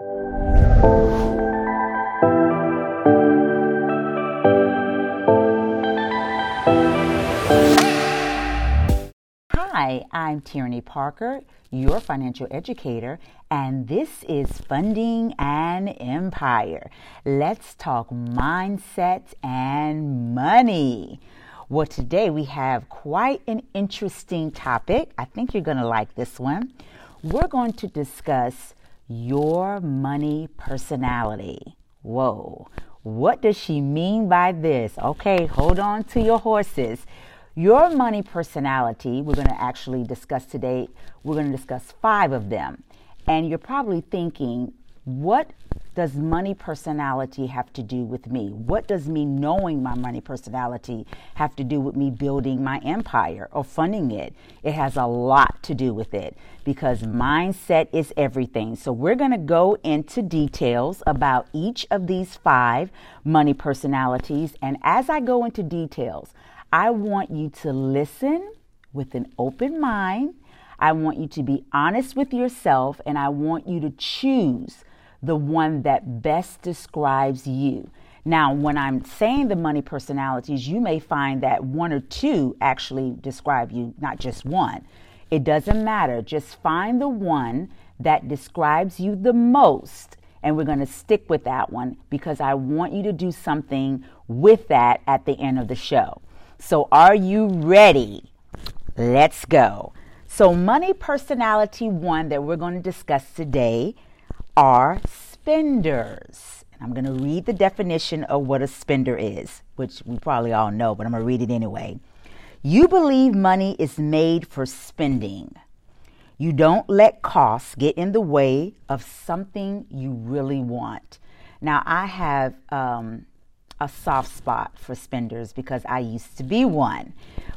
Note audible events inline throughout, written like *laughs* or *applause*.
Hi, I'm Tearanie Parker, your financial educator, and this is Funding an Empire. Let's talk mindset and money. Well, today we have quite an interesting topic. I think you're going to like this one. We're going to discuss your money personality. Whoa, what does she mean by this? Okay, hold on to your horses. Your money personality, we're going to actually discuss today, we're going to discuss five of them. And you're probably thinking, what does money personality have to do with me? What does me knowing my money personality have to do with me building my empire or funding it? It has a lot to do with it because mindset is everything. So, we're going to go into details about each of these five money personalities. And as I go into details, I want you to listen with an open mind. I want you to be honest with yourself, and I want you to choose the one that best describes you. Now, when I'm saying the money personalities, you may find that one or two actually describe you, not just one. It doesn't matter. Just find the one that describes you the most, and we're going to stick with that one because I want you to do something with that at the end of the show. So, are you ready? Let's go. So, money personality one that we're going to discuss today are spenders. And I'm going to read the definition of what a spender is, which we probably all know, but I'm going to read it anyway. You believe money is made for spending. You don't let costs get in the way of something you really want. Now, I have um, a soft spot for spenders because I used to be one.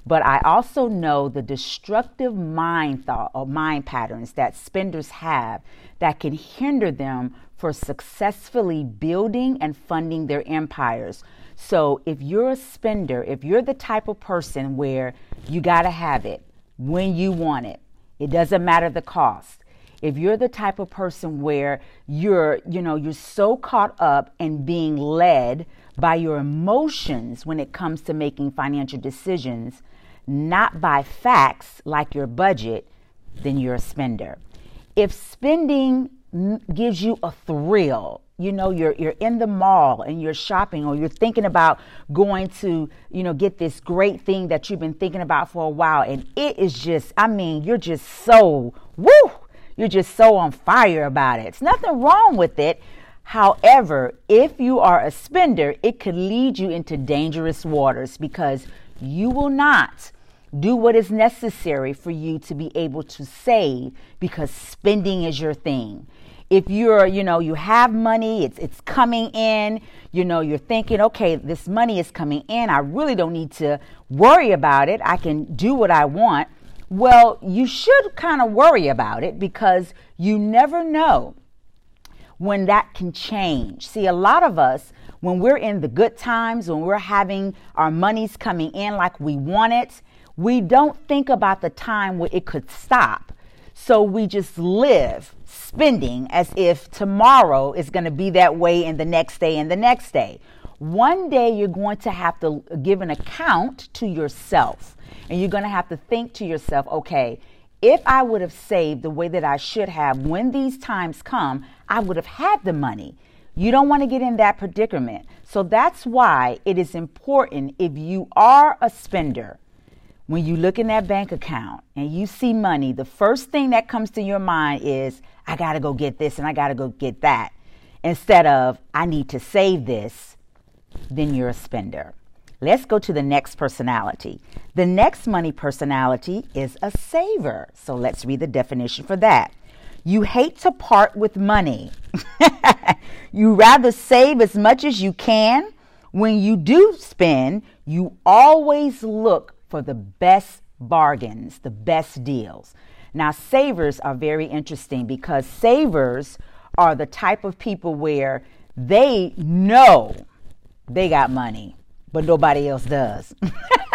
But I also know the destructive mind thought or mind patterns that spenders have that can hinder them for successfully building and funding their empires. So if you're a spender, if you're the type of person where you got to have it when you want it, it doesn't matter the cost if you're the type of person where you're you know you're so caught up in being led by your emotions when it comes to making financial decisions, not by facts like your budget, then you're a spender. If spending gives you a thrill, you know you're you're in the mall and you're shopping or you're thinking about going to you know get this great thing that you've been thinking about for a while and it is just i mean you're just so woo you're just so on fire about it it's nothing wrong with it However, if you are a spender, it could lead you into dangerous waters because you will not do what is necessary for you to be able to save because spending is your thing. If you're, you know, you have money, it's it's coming in, you know, you're thinking, okay, this money is coming in. I really don't need to worry about it. I can do what I want. Well, you should kind of worry about it because you never know when that can change. See, a lot of us, when we're in the good times, when we're having our monies coming in like we want it, we don't think about the time where it could stop. So we just live spending as if tomorrow is going to be that way and the next day and the next day. One day you're going to have to give an account to yourself. And you're going to have to think to yourself, okay, if I would have saved the way that I should have when these times come, I would have had the money. You don't want to get in that predicament. So that's why it is important if you are a spender, when you look in that bank account and you see money, the first thing that comes to your mind is, I got to go get this and I got to go get that. Instead of, I need to save this, then you're a spender. Let's go to the next personality. The next money personality is a saver. So let's read the definition for that. You hate to part with money. *laughs* you rather save as much as you can. When you do spend, you always look for the best bargains, the best deals. Now, savers are very interesting because savers are the type of people where they know they got money but nobody else does.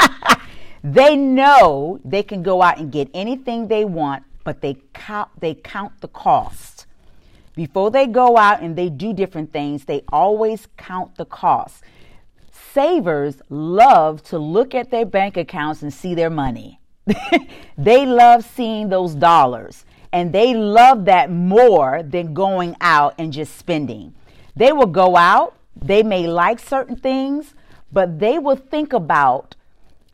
*laughs* they know they can go out and get anything they want, but they count they count the cost. before they go out and they do different things, they always count the costs. Savers love to look at their bank accounts and see their money. *laughs* they love seeing those dollars and they love that more than going out and just spending. They will go out, they may like certain things, but they will think about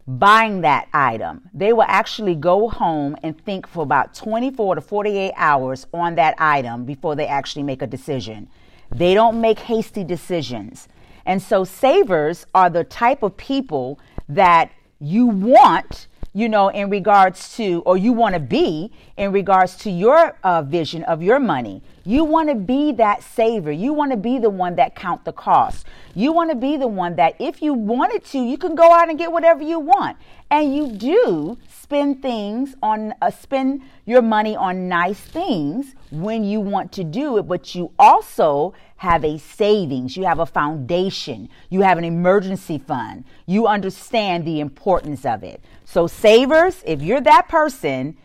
buying that item. They will actually go home and think for about 24 to 48 hours on that item before they actually make a decision. They don't make hasty decisions. And so savers are the type of people that you want you know, in regards to, or you want to be in regards to your uh, vision of your money. You want to be that saver. You want to be the one that count the cost. You want to be the one that if you wanted to, you can go out and get whatever you want. And you do spend things on, uh, spend your money on nice things when you want to do it, but you also have a savings, you have a foundation, you have an emergency fund. You understand the importance of it. So, savers, if you're that person,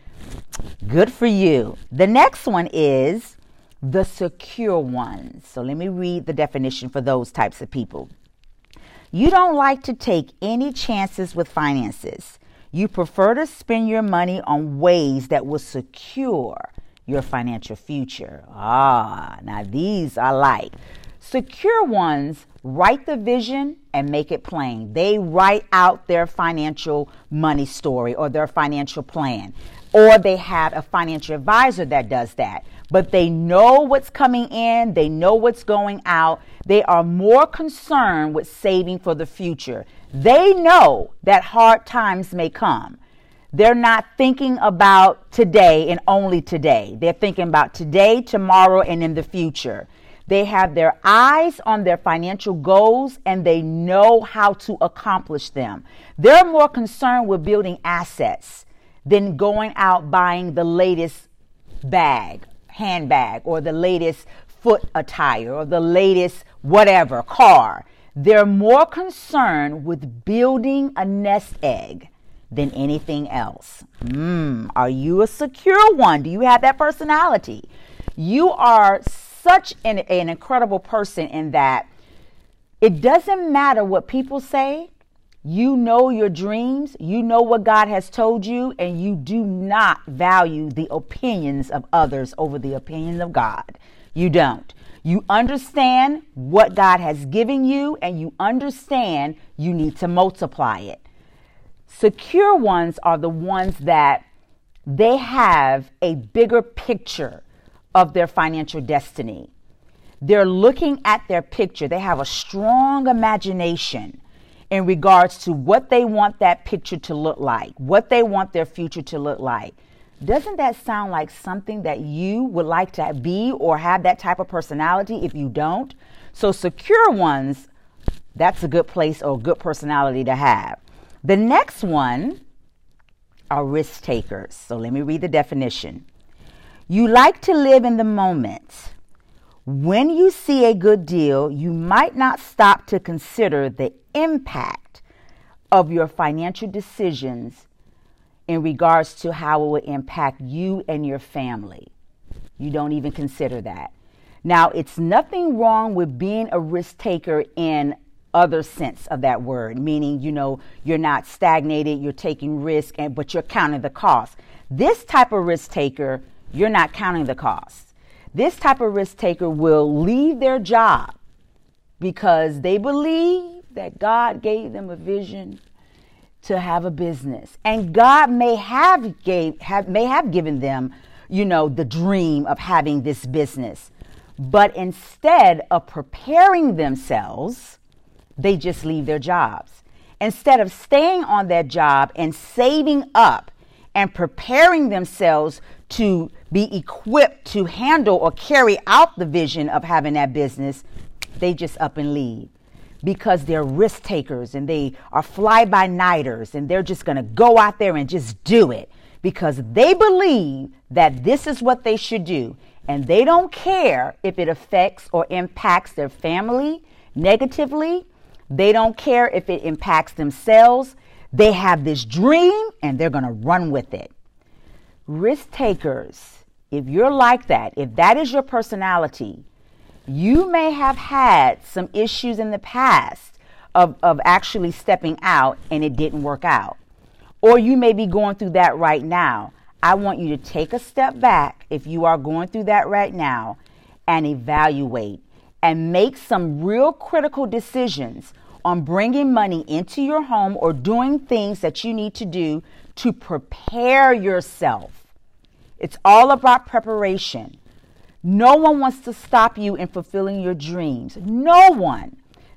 good for you. The next one is the secure ones. So, let me read the definition for those types of people. You don't like to take any chances with finances. You prefer to spend your money on ways that will secure your financial future. Ah, now these I like. Secure ones write the vision and make it plain. They write out their financial money story or their financial plan. Or they have a financial advisor that does that. But they know what's coming in, they know what's going out. They are more concerned with saving for the future. They know that hard times may come. They're not thinking about today and only today. They're thinking about today, tomorrow, and in the future. They have their eyes on their financial goals and they know how to accomplish them. They're more concerned with building assets than going out buying the latest bag, handbag, or the latest foot attire, or the latest whatever, car. They're more concerned with building a nest egg than anything else. Mm, are you a secure one? Do you have that personality? You are such an, an incredible person in that it doesn't matter what people say. You know your dreams, you know what God has told you, and you do not value the opinions of others over the opinions of God. You don't. You understand what God has given you, and you understand you need to multiply it. Secure ones are the ones that they have a bigger picture of their financial destiny. They're looking at their picture. They have a strong imagination in regards to what they want that picture to look like, what they want their future to look like. Doesn't that sound like something that you would like to be or have that type of personality if you don't? So, secure ones, that's a good place or a good personality to have. The next one are risk takers. So let me read the definition. You like to live in the moment. When you see a good deal, you might not stop to consider the impact of your financial decisions in regards to how it will impact you and your family. You don't even consider that. Now, it's nothing wrong with being a risk taker in other sense of that word, meaning, you know, you're not stagnated, you're taking risk, and but you're counting the cost. This type of risk taker, you're not counting the cost. This type of risk taker will leave their job because they believe that God gave them a vision to have a business. And God may have gave have may have given them, you know, the dream of having this business. But instead of preparing themselves, they just leave their jobs. Instead of staying on that job and saving up and preparing themselves to be equipped to handle or carry out the vision of having that business, they just up and leave because they're risk takers and they are fly by nighters and they're just going to go out there and just do it because they believe that this is what they should do and they don't care if it affects or impacts their family negatively they don't care if it impacts themselves. They have this dream and they're going to run with it. Risk takers if you're like that, if that is your personality, you may have had some issues in the past of, of actually stepping out and it didn't work out. Or you may be going through that right now. I want you to take a step back if you are going through that right now and evaluate and make some real critical decisions on bringing money into your home or doing things that you need to do to prepare yourself it's all about preparation. No one wants to stop you in fulfilling your dreams. No one.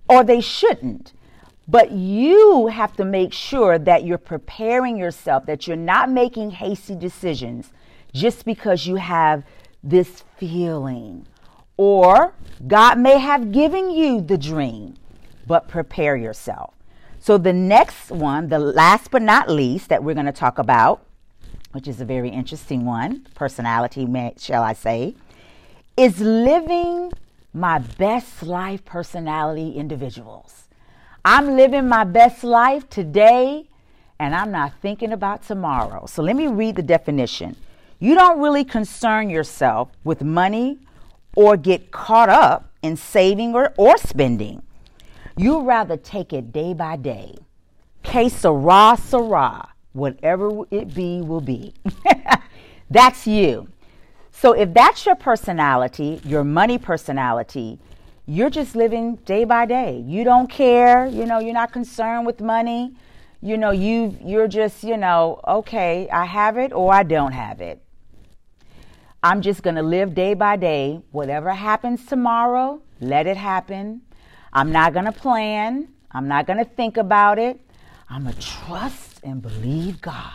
Or they shouldn't. But you have to make sure that you're preparing yourself, that you're not making hasty decisions just because you have this feeling. Or God may have given you the dream, but prepare yourself. So, the next one, the last but not least, that we're going to talk about which is a very interesting one, personality, shall I say, is living my best life personality individuals. I'm living my best life today and I'm not thinking about tomorrow. So let me read the definition. You don't really concern yourself with money or get caught up in saving or, or spending. You rather take it day by day. Que sera, sera whatever it be will be. *laughs* that's you. So if that's your personality, your money personality, you're just living day by day. You don't care, you know, you're not concerned with money. You know, you you're just, you know, okay, I have it or I don't have it. I'm just going to live day by day. Whatever happens tomorrow, let it happen. I'm not going to plan. I'm not going to think about it. I'm going to trust and believe God.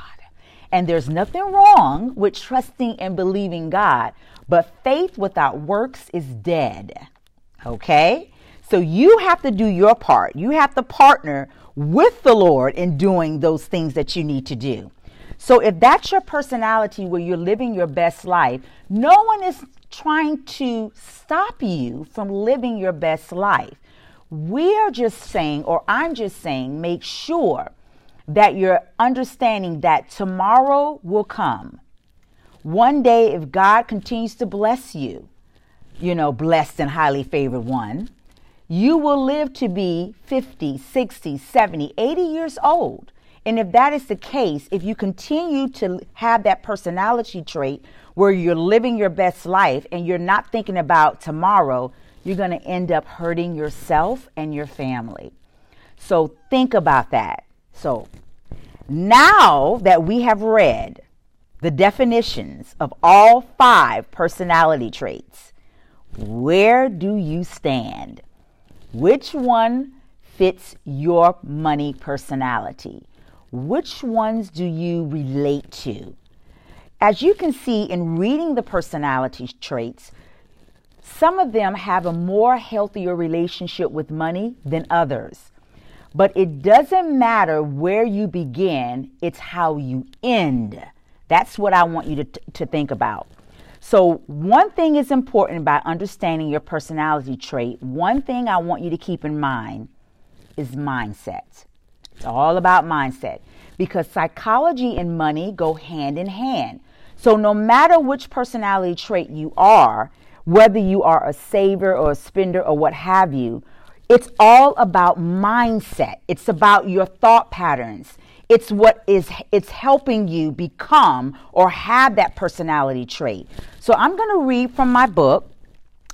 And there's nothing wrong with trusting and believing God, but faith without works is dead. Okay? So you have to do your part. You have to partner with the Lord in doing those things that you need to do. So if that's your personality where you're living your best life, no one is trying to stop you from living your best life. We are just saying, or I'm just saying, make sure that you're understanding that tomorrow will come. One day, if God continues to bless you, you know, blessed and highly favored one, you will live to be 50, 60, 70, 80 years old. And if that is the case, if you continue to have that personality trait where you're living your best life and you're not thinking about tomorrow, you're going to end up hurting yourself and your family. So think about that. So now that we have read the definitions of all five personality traits, where do you stand? Which one fits your money personality? Which ones do you relate to? As you can see in reading the personality traits, some of them have a more healthier relationship with money than others. But it doesn't matter where you begin, it's how you end. That's what I want you to, to think about. So, one thing is important by understanding your personality trait. One thing I want you to keep in mind is mindset. It's all about mindset because psychology and money go hand in hand. So, no matter which personality trait you are, whether you are a saver or a spender or what have you, it's all about mindset. It's about your thought patterns. It's what is it's helping you become or have that personality trait. So I'm going to read from my book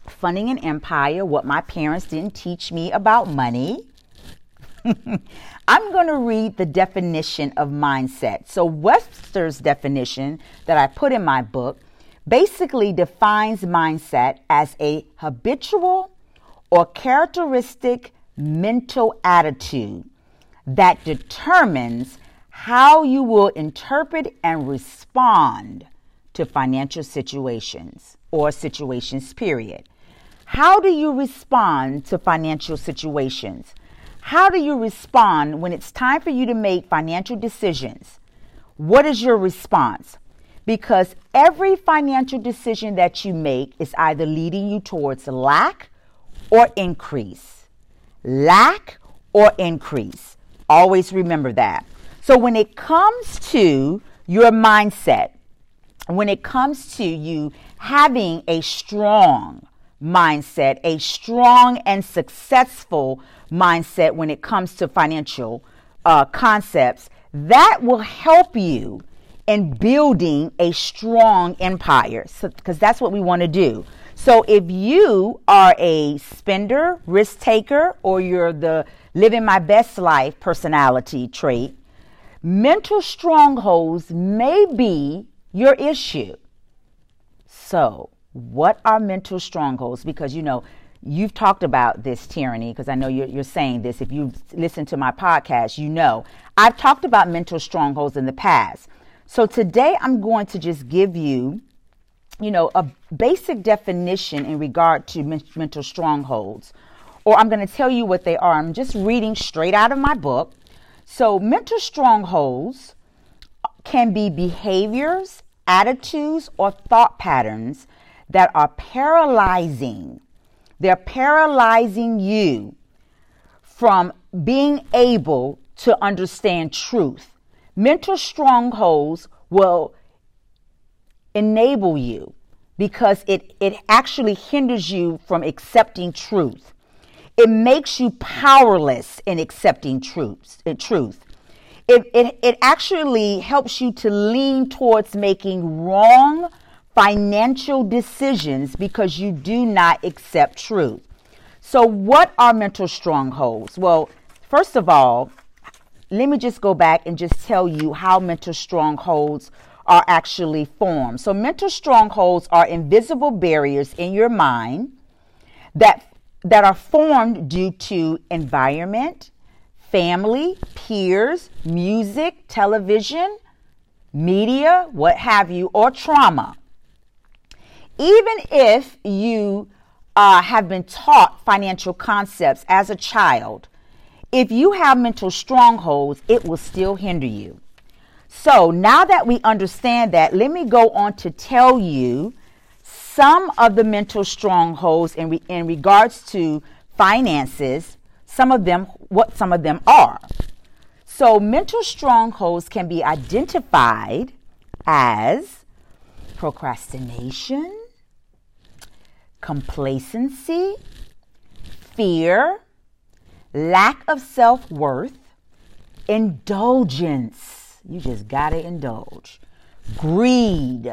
Funding an Empire: What My Parents Didn't Teach Me About Money. *laughs* I'm going to read the definition of mindset. So Webster's definition that I put in my book basically defines mindset as a habitual or characteristic mental attitude that determines how you will interpret and respond to financial situations or situations, period. How do you respond to financial situations? How do you respond when it's time for you to make financial decisions? What is your response? Because every financial decision that you make is either leading you towards lack or increase. Lack or increase. Always remember that. So when it comes to your mindset, when it comes to you having a strong mindset, a strong and successful mindset when it comes to financial uh, concepts, that will help you in building a strong empire. Because so, that's what we want to do. So if you are a spender, risk taker, or you're the living my best life personality trait, mental strongholds may be your issue. So, what are mental strongholds? Because you know, you've talked about this Tearanie, because I know you're, you're saying this. If you've listened to my podcast, you know I've talked about mental strongholds in the past. So today I'm going to just give you, you know, a basic definition in regard to mental strongholds, or I'm going to tell you what they are. I'm just reading straight out of my book. So mental strongholds can be behaviors, attitudes, or thought patterns that are paralyzing. They're paralyzing you from being able to understand truth. Mental strongholds will enable you because it, it actually hinders you from accepting truth. It makes you powerless in accepting truth. Uh, truth. It, it, it actually helps you to lean towards making wrong financial decisions because you do not accept truth. So, what are mental strongholds? Well, first of all, let me just go back and just tell you how mental strongholds are actually formed. So, mental strongholds are invisible barriers in your mind that that are formed due to environment, family, peers, music, television, media, what have you, or trauma. Even if you uh, have been taught financial concepts as a child, if you have mental strongholds, it will still hinder you. So now that we understand that, let me go on to tell you some of the mental strongholds in, re- in regards to finances, some of them, what some of them are. So mental strongholds can be identified as procrastination, complacency, fear, lack of self worth, indulgence. You just got to indulge. Greed,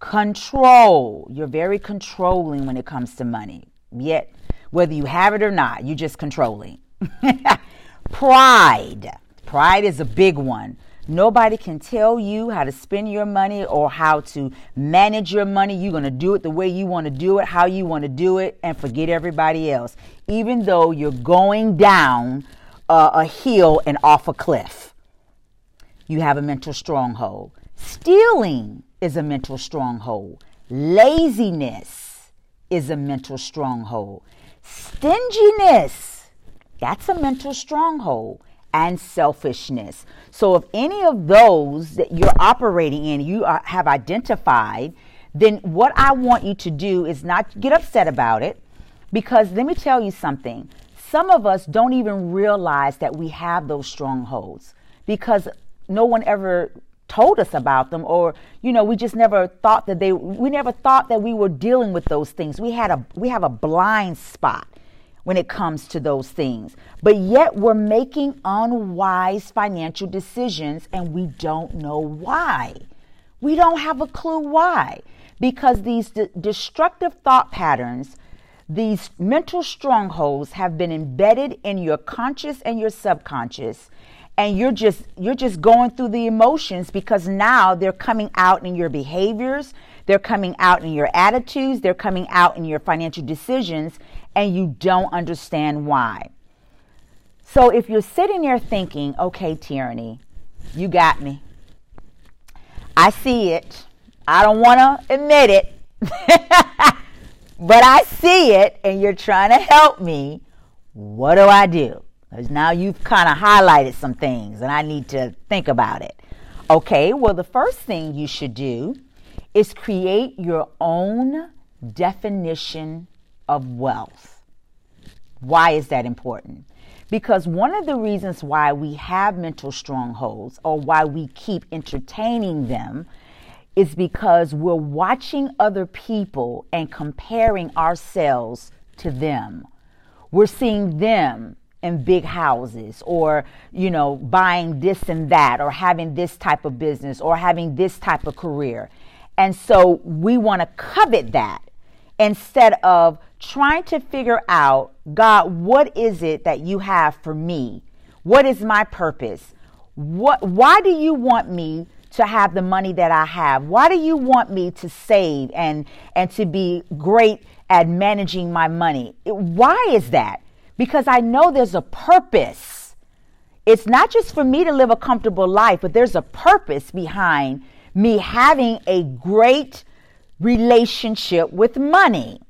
control. You're very controlling when it comes to money. Yet, whether you have it or not, you're just controlling. *laughs* Pride. Pride is a big one. Nobody can tell you how to spend your money or how to manage your money. You're going to do it the way you want to do it, how you want to do it, and forget everybody else, even though you're going down uh, a hill and off a cliff. You have a mental stronghold. Stealing is a mental stronghold. Laziness is a mental stronghold. Stinginess, that's a mental stronghold and selfishness. So, if any of those that you're operating in, you are, have identified, then what I want you to do is not get upset about it because let me tell you something. Some of us don't even realize that we have those strongholds because no one ever told us about them or you know we just never thought that they we never thought that we were dealing with those things we had a we have a blind spot when it comes to those things. But yet we're making unwise financial decisions and we don't know why. We don't have a clue why. Because these de- destructive thought patterns, these mental strongholds have been embedded in your conscious and your subconscious and you're just you're just going through the emotions because now they're coming out in your behaviors they're coming out in your attitudes they're coming out in your financial decisions and you don't understand why. So if you're sitting there thinking, okay, Tearanie, you got me. I see it. I don't want to admit it, *laughs* but I see it and you're trying to help me. What do I do? Because now you've kind of highlighted some things and I need to think about it. Okay, well, the first thing you should do is create your own definition of wealth. Why is that important? Because one of the reasons why we have mental strongholds or why we keep entertaining them is because we're watching other people and comparing ourselves to them. We're seeing them in big houses or, you know, buying this and that or having this type of business or having this type of career. And so we want to covet that instead of trying to figure out, God, what is it that you have for me? What is my purpose? What why do you want me to have the money that I have? Why do you want me to save and and to be great at managing my money? Why is that? Because I know there's a purpose. It's not just for me to live a comfortable life, but there's a purpose behind me having a great relationship with money.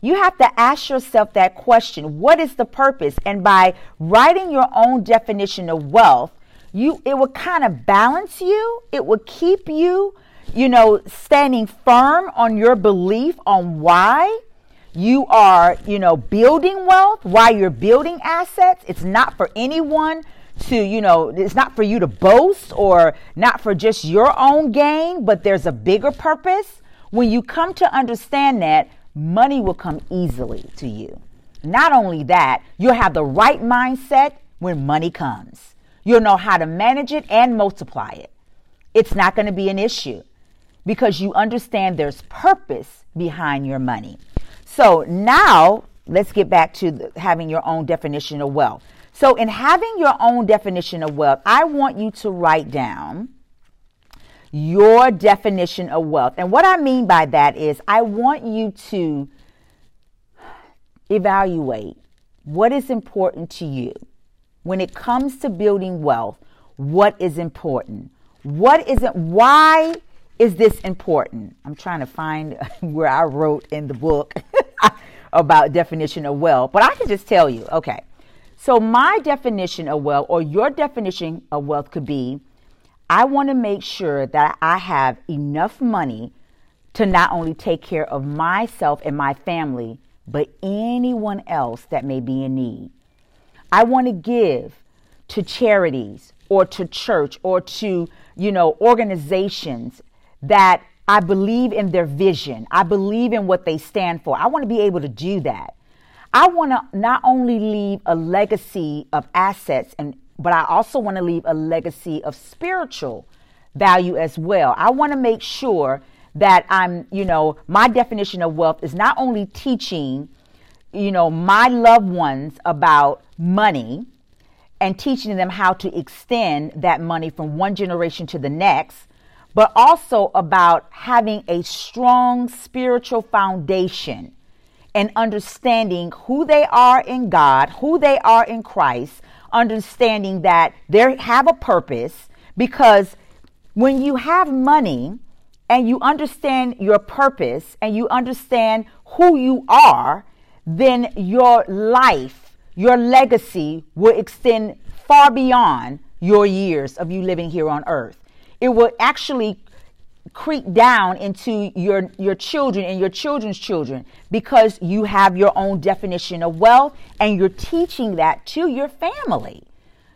You have to ask yourself that question what is the purpose? And by writing your own definition of wealth, you it will kind of balance you, it will keep you, you know, standing firm on your belief on why you are, you know, building wealth, why you're building assets. It's not for anyone to, you know, it's not for you to boast or not for just your own gain, but there's a bigger purpose. When you come to understand that, money will come easily to you. Not only that, you'll have the right mindset when money comes. You'll know how to manage it and multiply it. It's not going to be an issue because you understand there's purpose behind your money. So now let's get back to the, having your own definition of wealth. So, in having your own definition of wealth, I want you to write down your definition of wealth. And what I mean by that is, I want you to evaluate what is important to you when it comes to building wealth. What is important? What isn't? Why is this important? I'm trying to find *laughs* where I wrote in the book *laughs* about definition of wealth, but I can just tell you, okay. So my definition of wealth or your definition of wealth could be I want to make sure that I have enough money to not only take care of myself and my family, but anyone else that may be in need. I want to give to charities or to church or to, you know, organizations that I believe in their vision. I believe in what they stand for. I want to be able to do that. I want to not only leave a legacy of assets and but I also want to leave a legacy of spiritual value as well. I want to make sure that I'm, you know, my definition of wealth is not only teaching, you know, my loved ones about money and teaching them how to extend that money from one generation to the next, but also about having a strong spiritual foundation and understanding who they are in God, who they are in Christ, understanding that they have a purpose because when you have money and you understand your purpose and you understand who you are, then your life, your legacy will extend far beyond your years of you living here on earth. It will actually creep down into your your children and your children's children because you have your own definition of wealth and you're teaching that to your family.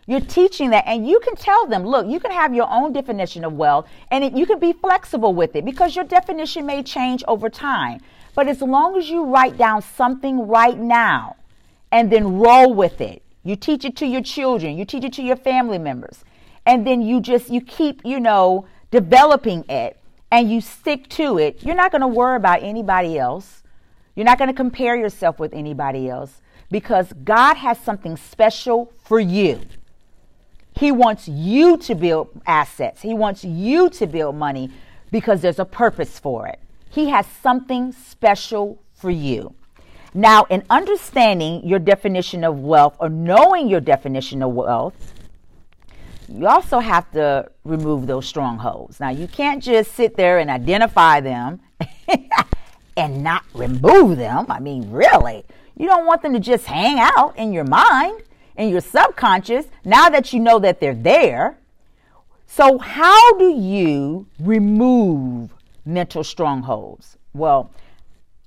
You're teaching that and you can tell them look you can have your own definition of wealth and it, you can be flexible with it because your definition may change over time. But as long as you write down something right now and then roll with it you teach it to your children you teach it to your family members and then you just you keep you know developing it and you stick to it, you're not going to worry about anybody else. You're not going to compare yourself with anybody else because God has something special for you. He wants you to build assets, He wants you to build money because there's a purpose for it. He has something special for you. Now, in understanding your definition of wealth or knowing your definition of wealth, you also have to remove those strongholds. Now, you can't just sit there and identify them *laughs* and not remove them. I mean, really, you don't want them to just hang out in your mind, in your subconscious, now that you know that they're there. So, how do you remove mental strongholds? Well,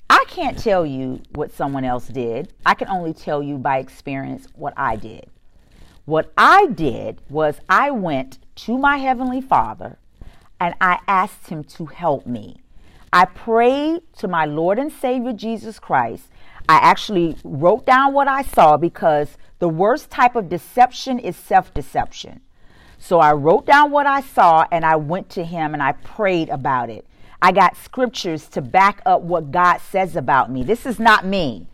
I can't tell you what someone else did. I can only tell you by experience what I did. What I did was I went to my Heavenly Father. and I asked Him to help me. I prayed to my Lord and Savior Jesus Christ. I actually wrote down what I saw because the worst type of deception is self deception. So I wrote down what I saw and I went to him and I prayed about it. I got scriptures to back up what God says about me. This is not me.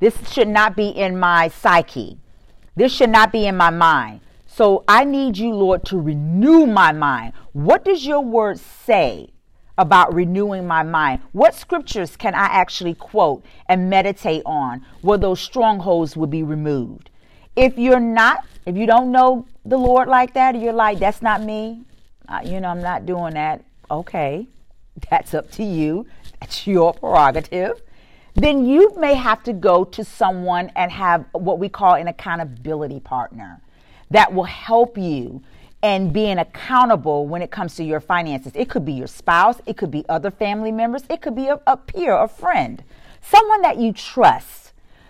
This should not be in my psyche. This should not be in my mind. So I need you, Lord, to renew my mind. What does your word say about renewing my mind? What scriptures can I actually quote and meditate on where those strongholds will be removed? If you're not, if you don't know the Lord like that, you're like, that's not me, uh, you know, I'm not doing that. Okay, *laughs* that's up to you. That's your prerogative. Then you may have to go to someone and have what we call an accountability partner that will help you and being accountable when it comes to your finances. It could be your spouse, it could be other family members, it could be a, a peer, a friend, someone that you trust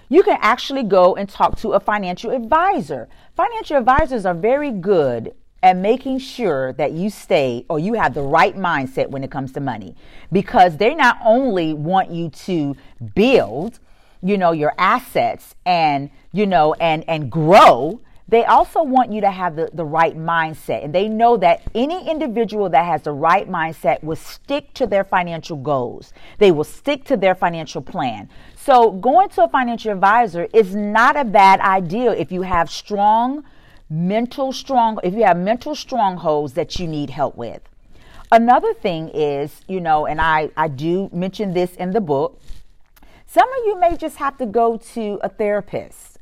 you can actually go and talk to a financial advisor. Financial advisors are very good at making sure that you stay or you have the right mindset when it comes to money because they not only want you to build, you know, your assets and, you know, and and grow, they also want you to have the, the right mindset. And they know that any individual that has the right mindset will stick to their financial goals. They will stick to their financial plan. So going to a financial advisor is not a bad idea if you have strong mental strong if you have mental strongholds that you need help with. Another thing is, you know, and I, I do mention this in the book, some of you may just have to go to a therapist.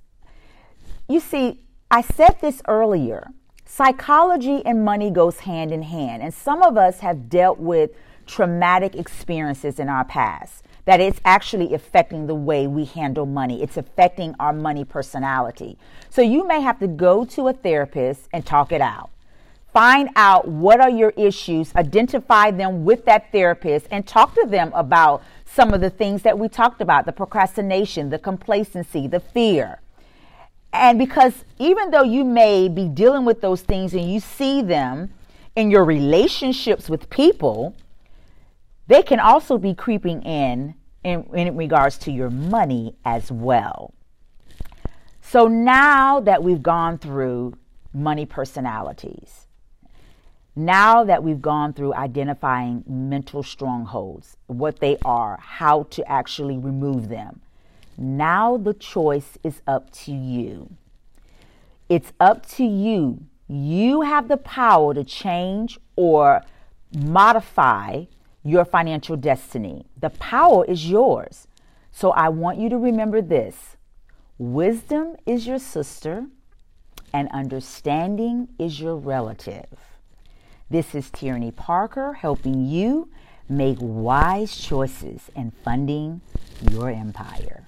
You see, I said this earlier. Psychology and money goes hand in hand, and some of us have dealt with traumatic experiences in our past that it's actually affecting the way we handle money. It's affecting our money personality. So you may have to go to a therapist and talk it out. Find out what are your issues, identify them with that therapist, and talk to them about some of the things that we talked about the procrastination, the complacency, the fear. And because even though you may be dealing with those things and you see them in your relationships with people, they can also be creeping in, in in, regards to your money as well. So now that we've gone through money personalities, now that we've gone through identifying mental strongholds, what they are, how to actually remove them, now the choice is up to you. It's up to you. You have the power to change or modify your financial destiny. The power is yours. So I want you to remember this wisdom is your sister, and understanding is your relative. This is Tearanie Parker helping you make wise choices in funding your empire.